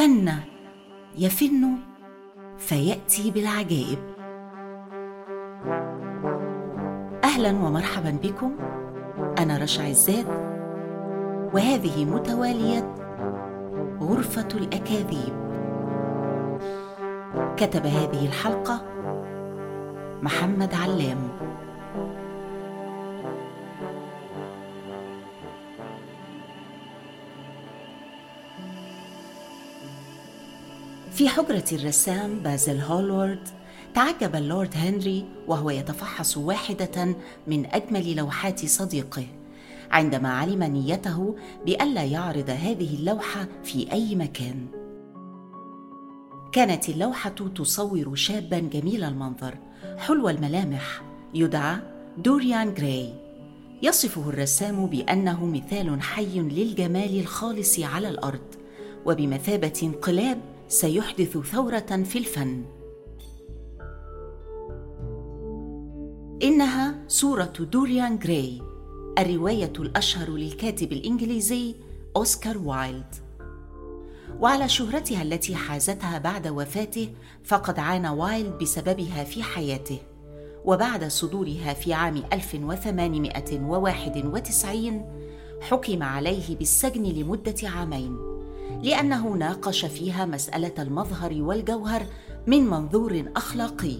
الفن يفن فيأتي بالعجائب أهلا ومرحبا بكم. أنا رشا عزاد وهذه متوالية غرفة الأكاذيب. كتب هذه الحلقة محمد علام. في حجرة الرسام بازل هولورد تعجب اللورد هنري وهو يتفحص واحدة من أجمل لوحات صديقه عندما علم نيته بألا يعرض هذه اللوحة في أي مكان. كانت اللوحة تصور شابا جميل المنظر حلو الملامح يدعى دوريان جراي يصفه الرسام بأنه مثال حي للجمال الخالص على الأرض وبمثابة انقلاب سيحدث ثورة في الفن. إنها صورة دوريان جراي الرواية الأشهر للكاتب الإنجليزي أوسكار وايلد. وعلى شهرتها التي حازتها بعد وفاته فقد عانى وايلد بسببها في حياته. وبعد صدورها في عام 1891 حكم عليه بالسجن لمدة عامين. لأنه ناقش فيها مسألة المظهر والجوهر من منظور أخلاقي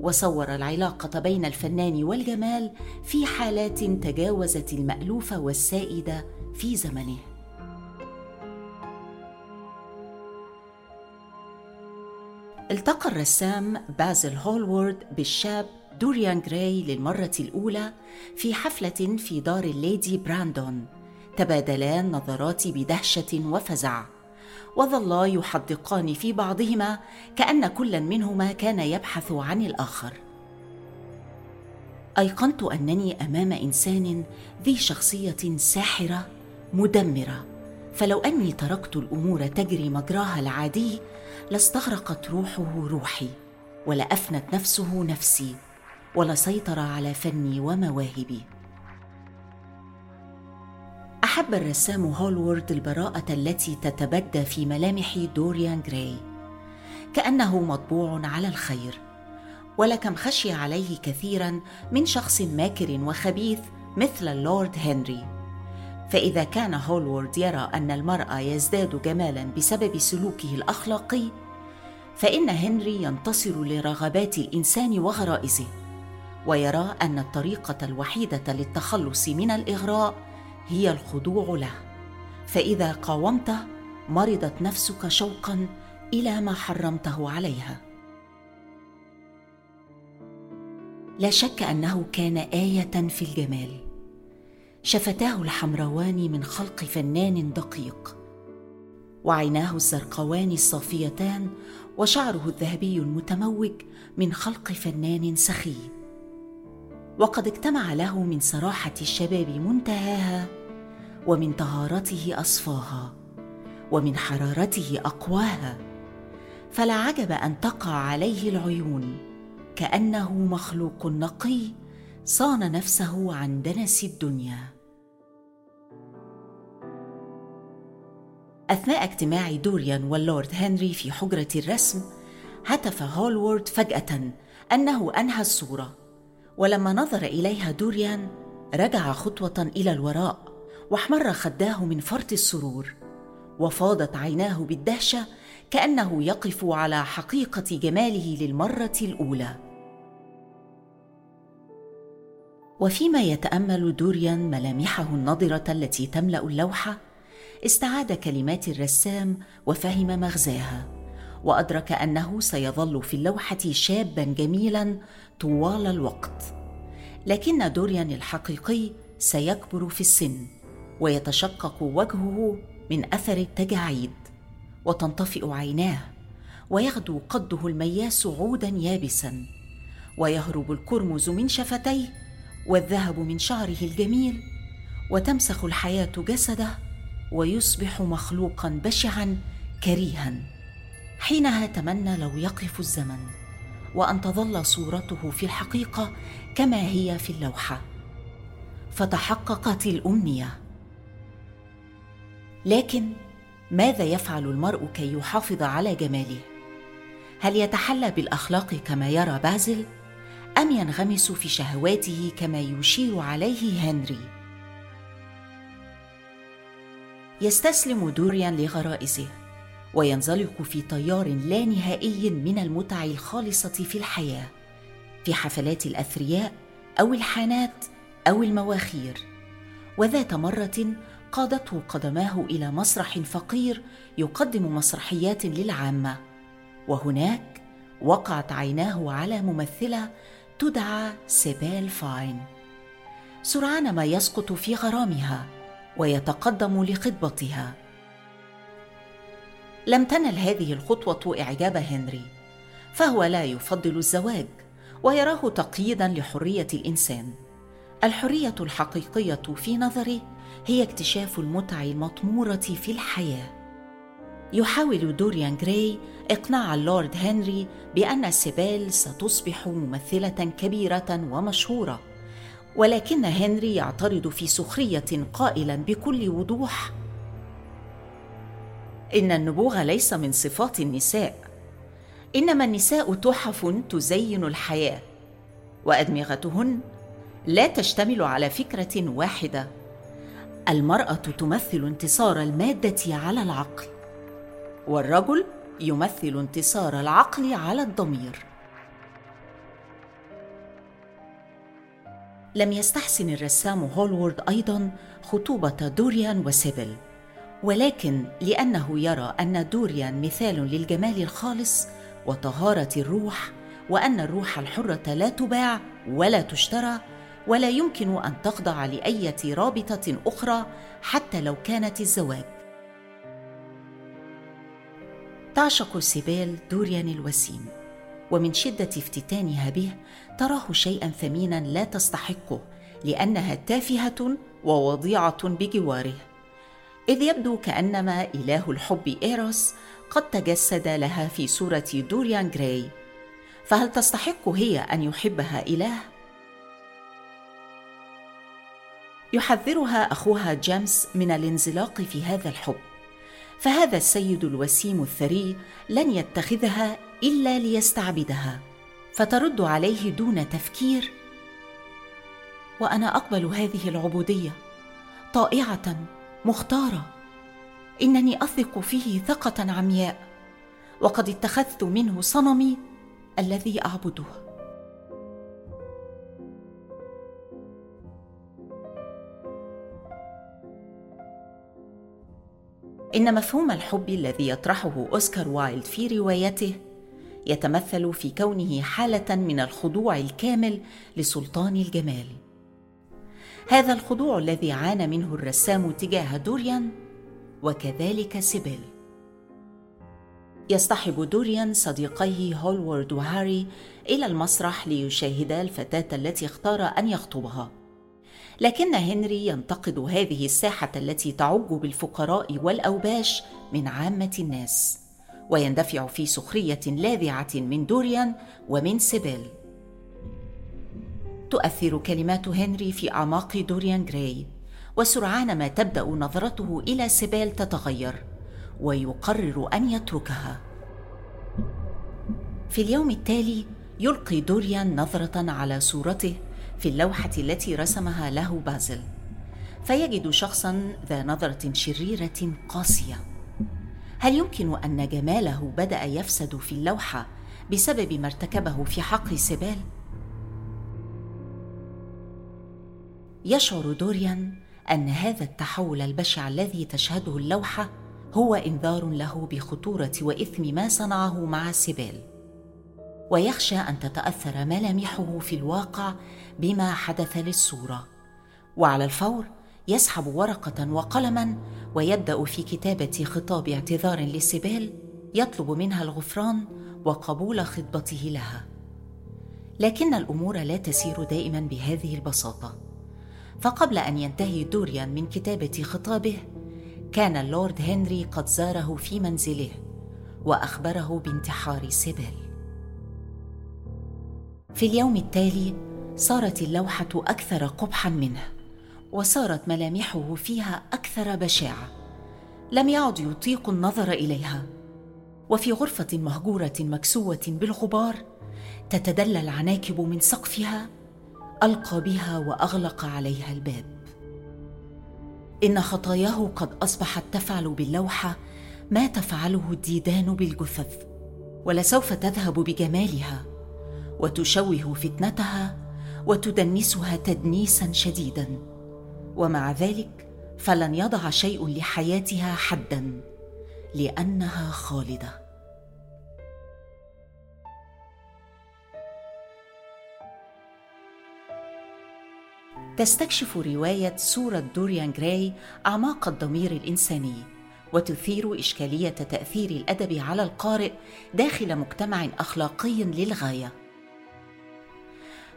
وصور العلاقة بين الفنان والجمال في حالات تجاوزت المألوف والسائده في زمنه. التقى الرسام بازل هولورد بالشاب دوريان جراي للمرة الأولى في حفلة في دار الليدي براندون. تبادلا النظرات بدهشة وفزع وظلا يحدقان في بعضهما كأن كل منهما كان يبحث عن الآخر. أيقنت أنني أمام إنسان ذي شخصية ساحرة مدمرة فلو أني تركت الأمور تجري مجراها العادي لاستغرقت روحه روحي ولأفنت نفسه نفسي ولسيطر على فني ومواهبي. أحب الرسام هولورد البراءة التي تتبدى في ملامح دوريان جراي. كأنه مطبوع على الخير. ولكم خشي عليه كثيرا من شخص ماكر وخبيث مثل اللورد هنري. فإذا كان هولورد يرى أن المرأة يزداد جمالا بسبب سلوكه الأخلاقي فإن هنري ينتصر لرغبات الإنسان وغرائزه ويرى أن الطريقة الوحيدة للتخلص من الإغراء هي الخضوع له. فإذا قاومته مرضت نفسك شوقا إلى ما حرمته عليها. لا شك أنه كان آية في الجمال. شفتاه الحمروان من خلق فنان دقيق. وعيناه الزرقوان الصافيتان وشعره الذهبي المتموج من خلق فنان سخي وقد اجتمع له من صراحة الشباب منتهاها ومن طهارته أصفاها ومن حرارته أقواها فلا عجب أن تقع عليه العيون كأنه مخلوق نقي صان نفسه عن دنس الدنيا. أثناء اجتماع دوريان واللورد هنري في حجرة الرسم هتف هولورد فجأة أنه أنهى الصورة. ولما نظر إليها دوريان رجع خطوة إلى الوراء واحمر خداه من فرط السرور وفاضت عيناه بالدهشة كأنه يقف على حقيقة جماله للمرة الأولى. وفيما يتأمل دوريان ملامحه النضره التي تملأ اللوحه استعاد كلمات الرسام وفهم مغزاها وأدرك أنه سيظل في اللوحة شابا جميلا طوال الوقت. لكن دوريان الحقيقي سيكبر في السن ويتشقق وجهه من أثر التجاعيد وتنطفئ عيناه ويغدو قده المياس عودا يابسا ويهرب الكرمز من شفتيه والذهب من شعره الجميل وتمسخ الحياة جسده ويصبح مخلوقا بشعا كريها. حينها تمنى لو يقف الزمن. وأن تظل صورته في الحقيقة كما هي في اللوحة. فتحققت الأمنية. لكن ماذا يفعل المرء كي يحافظ على جماله؟ هل يتحلى بالأخلاق كما يرى بازل أم ينغمس في شهواته كما يشير عليه هنري؟ يستسلم دوريان لغرائزه. وينزلق في تيار لا نهائي من المتع الخالصة في الحياة في حفلات الأثرياء أو الحانات أو المواخير. وذات مرة قادته قدماه إلى مسرح فقير يقدم مسرحيات للعامة. وهناك وقعت عيناه على ممثلة تدعى سيبيل فاين. سرعان ما يسقط في غرامها ويتقدم لخطبتها. لم تنل هذه الخطوة إعجاب هنري فهو لا يفضل الزواج ويراه تقييدا لحرية الإنسان. الحرية الحقيقية في نظره هي اكتشاف المتع المطمورة في الحياة. يحاول دوريان جراي إقناع اللورد هنري بأن سيبيل ستصبح ممثلة كبيرة ومشهورة ولكن هنري يعترض في سخرية قائلا بكل وضوح إن النبوغ ليس من صفات النساء إنما النساء تحف تزين الحياة وأدمغتهن لا تشتمل على فكرة واحدة المرأة تمثل انتصار المادة على العقل والرجل يمثل انتصار العقل على الضمير. لم يستحسن الرسام هولورد أيضا خطوبة دوريان وسيبل. ولكن لأنه يرى أن دوريان مثال للجمال الخالص وطهارة الروح وأن الروح الحرة لا تباع ولا تشترى ولا يمكن أن تخضع لايه رابطة أخرى حتى لو كانت الزواج. تعشق سيبيل دوريان الوسيم ومن شدة افتتانها به تراه شيئا ثمينا لا تستحقه لأنها تافهة ووضيعة بجواره. إذ يبدو كأنما إله الحب إيروس قد تجسد لها في صورة دوريان جراي فهل تستحق هي أن يحبها إله؟ يحذرها أخوها جيمس من الانزلاق في هذا الحب. فهذا السيد الوسيم الثري لن يتخذها إلا ليستعبدها. فترد عليه دون تفكير وأنا أقبل هذه العبودية طائعة مختارة. إنني أثق فيه ثقة عمياء وقد اتخذت منه صنمي الذي أعبده. إن مفهوم الحب الذي يطرحه أوسكار وايلد في روايته يتمثل في كونه حالة من الخضوع الكامل لسلطان الجمال. هذا الخضوع الذي عانى منه الرسام تجاه دوريان وكذلك سيبيل. يصطحب دوريان صديقيه هولورد وهاري إلى المسرح ليشاهدا الفتاة التي اختار أن يخطبها. لكن هنري ينتقد هذه الساحة التي تعج بالفقراء والأوباش من عامة الناس ويندفع في سخرية لاذعة من دوريان ومن سيبيل. تؤثر كلمات هنري في أعماق دوريان جراي وسرعان ما تبدأ نظرته إلى سيبيل تتغير ويقرر أن يتركها. في اليوم التالي يلقي دوريان نظرة على صورته في اللوحة التي رسمها له بازل فيجد شخصا ذا نظرة شريرة قاسية. هل يمكن أن جماله بدأ يفسد في اللوحة بسبب ما ارتكبه في حق سيبال يشعر دوريان أن هذا التحول البشع الذي تشهده اللوحة هو إنذار له بخطورة وإثم ما صنعه مع سيبال ويخشى أن تتأثر ملامحه في الواقع بما حدث للصورة. وعلى الفور يسحب ورقة وقلما ويبدأ في كتابة خطاب اعتذار لسيبال يطلب منها الغفران وقبول خطبته لها. لكن الأمور لا تسير دائما بهذه البساطة. فقبل أن ينتهي دوريان من كتابة خطابه كان اللورد هنري قد زاره في منزله وأخبره بانتحار سيبل في اليوم التالي صارت اللوحة أكثر قبحا منه وصارت ملامحه فيها أكثر بشاعة. لم يعد يطيق النظر إليها. وفي غرفة مهجورة مكسوة بالغبار تتدلى العناكب من سقفها ألقى بها وأغلق عليها الباب. إن خطاياه قد أصبحت تفعل باللوحة ما تفعله الديدان بالجثث ولسوف تذهب بجمالها وتشوه فتنتها وتدنسها تدنيسا شديدا. ومع ذلك فلن يضع شيء لحياتها حدا لأنها خالدة. تستكشف رواية صوره دوريان جراي أعماق الضمير الإنساني وتثير إشكالية تأثير الأدب على القارئ داخل مجتمع أخلاقي للغاية.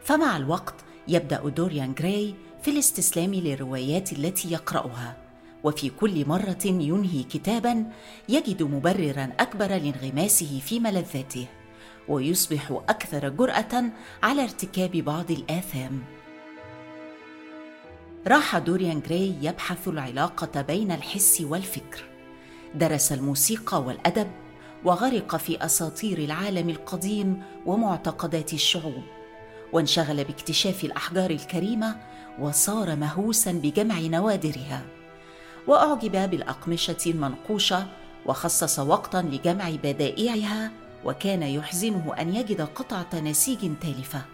فمع الوقت يبدأ دوريان جراي في الاستسلام للروايات التي يقرأها وفي كل مرة ينهي كتابا يجد مبررا أكبر لانغماسه في ملذاته ويصبح أكثر جرأة على ارتكاب بعض الآثام. راح دوريان جراي يبحث العلاقة بين الحس والفكر. درس الموسيقى والأدب وغرق في أساطير العالم القديم ومعتقدات الشعوب. وانشغل باكتشاف الأحجار الكريمة وصار مهووسا بجمع نوادرها. وأعجب بالأقمشة المنقوشة وخصص وقتا لجمع بدائعها وكان يحزنه أن يجد قطعة نسيج تالفة.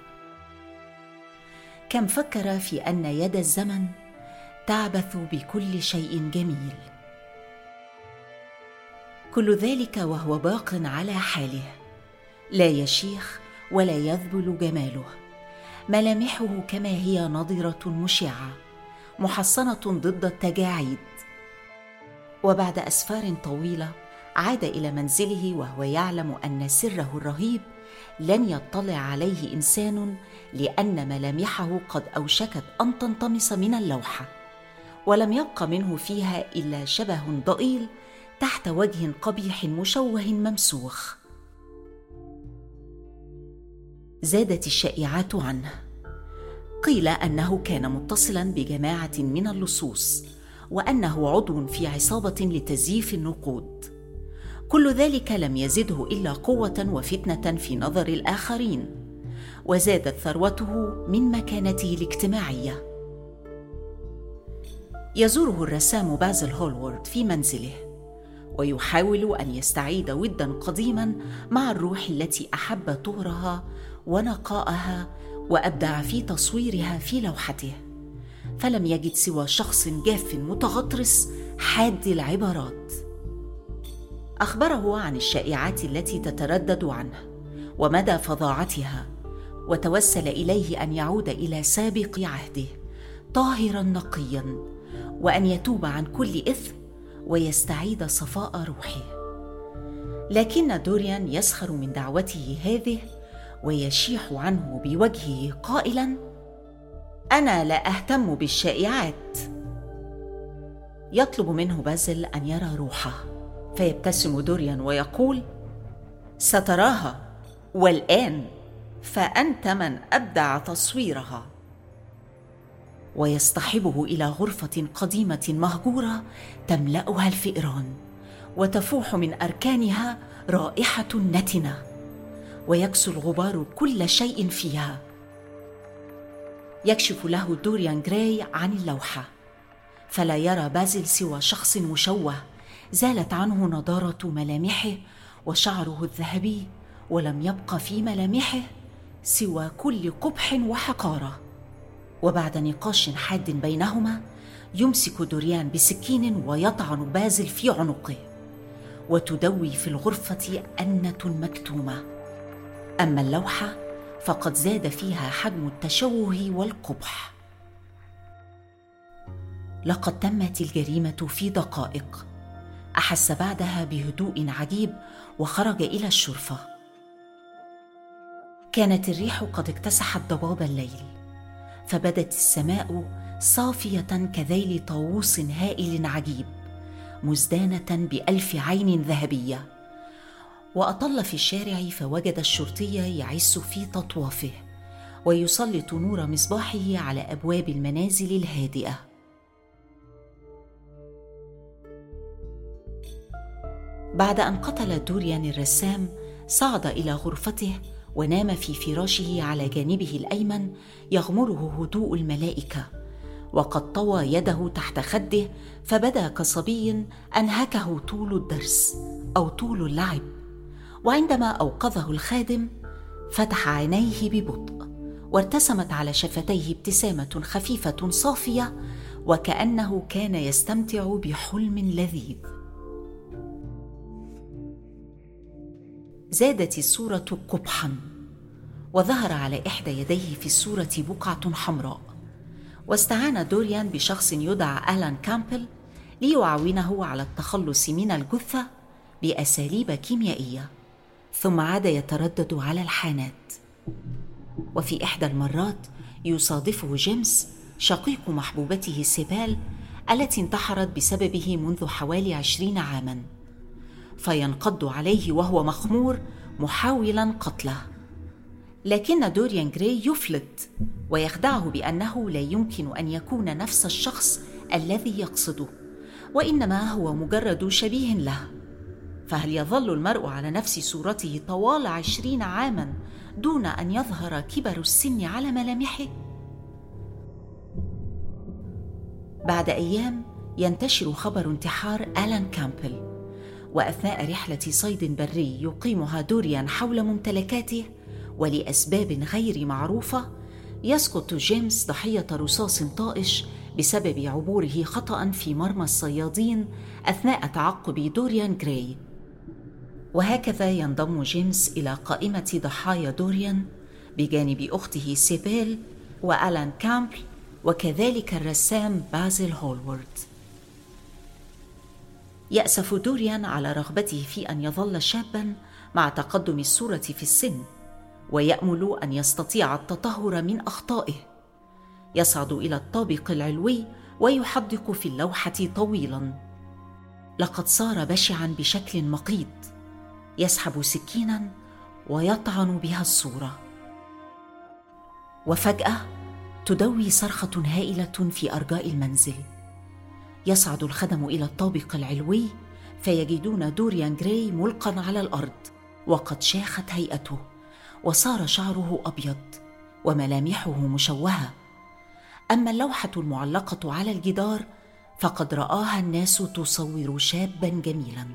كم فكر في أن يد الزمن تعبث بكل شيء جميل. كل ذلك وهو باق على حاله. لا يشيخ ولا يذبل جماله. ملامحه كما هي نضره مشعة محصنة ضد التجاعيد. وبعد أسفار طويلة عاد إلى منزله وهو يعلم أن سره الرهيب لن يطلع عليه إنسان لأن ملامحه قد أوشكت أن تنطمس من اللوحه ولم يبق منه فيها إلا شبه ضئيل تحت وجه قبيح مشوه ممسوخ. زادت الشائعات عنه. قيل أنه كان متصلا بجماعة من اللصوص وأنه عضو في عصابة لتزييف النقود. كل ذلك لم يزده إلا قوة وفتنة في نظر الآخرين وزادت ثروته من مكانته الاجتماعية. يزوره الرسام بازل هولورد في منزله ويحاول أن يستعيد ودا قديما مع الروح التي أحب طهرها ونقاءها وأبدع في تصويرها في لوحته. فلم يجد سوى شخص جاف متغطرس حاد العبارات. أخبره عن الشائعات التي تتردد عنه ومدى فظاعتها وتوسل إليه أن يعود إلى سابق عهده طاهرا نقيا وأن يتوب عن كل إثم ويستعيد صفاء روحه. لكن دوريان يسخر من دعوته هذه ويشيح عنه بوجهه قائلا أنا لا أهتم بالشائعات. يطلب منه بازل أن يرى روحه. فيبتسم دوريان ويقول ستراها والآن فأنت من أبدع تصويرها. ويصطحبه إلى غرفة قديمة مهجورة تملأها الفئران وتفوح من أركانها رائحة نتنة ويكسو الغبار كل شيء فيها. يكشف له دوريان جراي عن اللوحة فلا يرى بازل سوى شخص مشوه. زالت عنه نضارة ملامحه وشعره الذهبي ولم يبق في ملامحه سوى كل قبح وحقارة. وبعد نقاش حاد بينهما يمسك دوريان بسكين ويطعن بازل في عنقه. وتدوي في الغرفة أنة مكتومة. أما اللوحه فقد زاد فيها حجم التشوه والقبح. لقد تمت الجريمة في دقائق. أحس بعدها بهدوء عجيب وخرج إلى الشرفة. كانت الريح قد اكتسحت ضباب الليل فبدت السماء صافية كذيل طاووس هائل عجيب مزدانة بألف عين ذهبية. وأطل في الشارع فوجد الشرطي يعس في تطوافه ويسلط نور مصباحه على أبواب المنازل الهادئة. بعد أن قتل دوريان الرسام صعد إلى غرفته ونام في فراشه على جانبه الأيمن يغمره هدوء الملائكة. وقد طوى يده تحت خده فبدأ كصبي أنهكه طول الدرس أو طول اللعب. وعندما أوقظه الخادم فتح عينيه ببطء وارتسمت على شفتيه ابتسامة خفيفة صافية وكأنه كان يستمتع بحلم لذيذ. زادت الصورة قبحا وظهر على إحدى يديه في الصورة بقعة حمراء. واستعان دوريان بشخص يدعى ألان كامبل ليعاونه على التخلص من الجثة بأساليب كيميائية ثم عاد يتردد على الحانات. وفي إحدى المرات يصادفه جيمس شقيق محبوبته سيبال التي انتحرت بسببه منذ حوالي عشرين عاما. فينقض عليه وهو مخمور محاولا قتله. لكن دوريان جراي يفلت ويخدعه بأنه لا يمكن أن يكون نفس الشخص الذي يقصده وإنما هو مجرد شبيه له. فهل يظل المرء على نفس صورته طوال عشرين عاما دون أن يظهر كبر السن على ملامحه؟ بعد أيام ينتشر خبر انتحار آلان كامبل. وأثناء رحلة صيد بري يقيمها دوريان حول ممتلكاته ولأسباب غير معروفة يسقط جيمس ضحية رصاص طائش بسبب عبوره خطأ في مرمى الصيادين أثناء تعقب دوريان جراي. وهكذا ينضم جيمس إلى قائمة ضحايا دوريان بجانب أخته سيبيل وألان كامبل وكذلك الرسام بازل هولورد. ياسف دوريان على رغبته في أن يظل شابا مع تقدم الصورة في السن ويأمل أن يستطيع التطهر من أخطائه. يصعد إلى الطابق العلوي ويحدق في اللوحة طويلا. لقد صار بشعا بشكل مقيت. يسحب سكينا ويطعن بها الصورة. وفجأة تدوي صرخة هائلة في أرجاء المنزل. يصعد الخدم إلى الطابق العلوي فيجدون دوريان جراي ملقا على الأرض وقد شاخت هيئته وصار شعره أبيض وملامحه مشوهة. أما اللوحة المعلقة على الجدار فقد رآها الناس تصور شابا جميلا.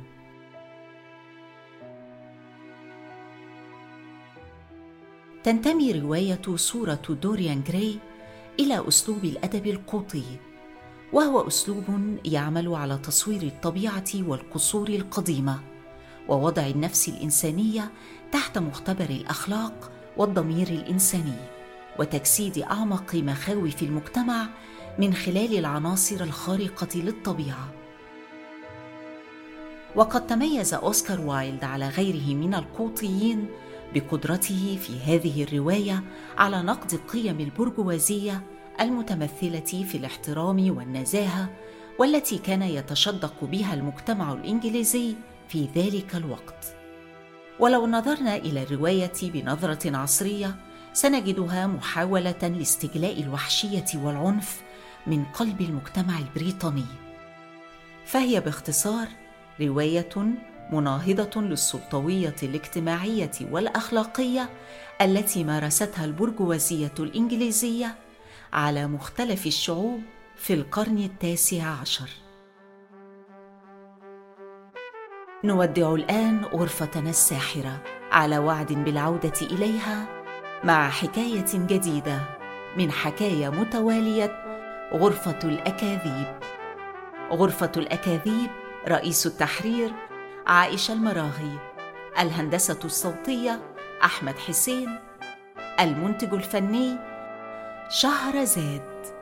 تنتمي رواية صوره دوريان جراي إلى أسلوب الأدب القوطي. وهو أسلوب يعمل على تصوير الطبيعة والقصور القديمة ووضع النفس الإنسانية تحت مختبر الأخلاق والضمير الإنساني وتجسيد أعمق مخاوف المجتمع من خلال العناصر الخارقة للطبيعة. وقد تميز أوسكار وايلد على غيره من القوطيين بقدرته في هذه الرواية على نقد قيم البرجوازية المتمثلة في الاحترام والنزاهة والتي كان يتشدق بها المجتمع الإنجليزي في ذلك الوقت. ولو نظرنا إلى الرواية بنظرة عصرية سنجدها محاولة لاستجلاء الوحشية والعنف من قلب المجتمع البريطاني. فهي باختصار رواية مناهضة للسلطوية الاجتماعية والأخلاقية التي مارستها البرجوازية الإنجليزية على مختلف الشعوب في القرن التاسع عشر. نودع الآن غرفتنا الساحرة على وعد بالعودة إليها مع حكاية جديدة من حكايه متوالية غرفة الأكاذيب. غرفة الأكاذيب رئيس التحرير عائشة المراغي الهندسة الصوتية أحمد حسين المنتج الفني شهرزاد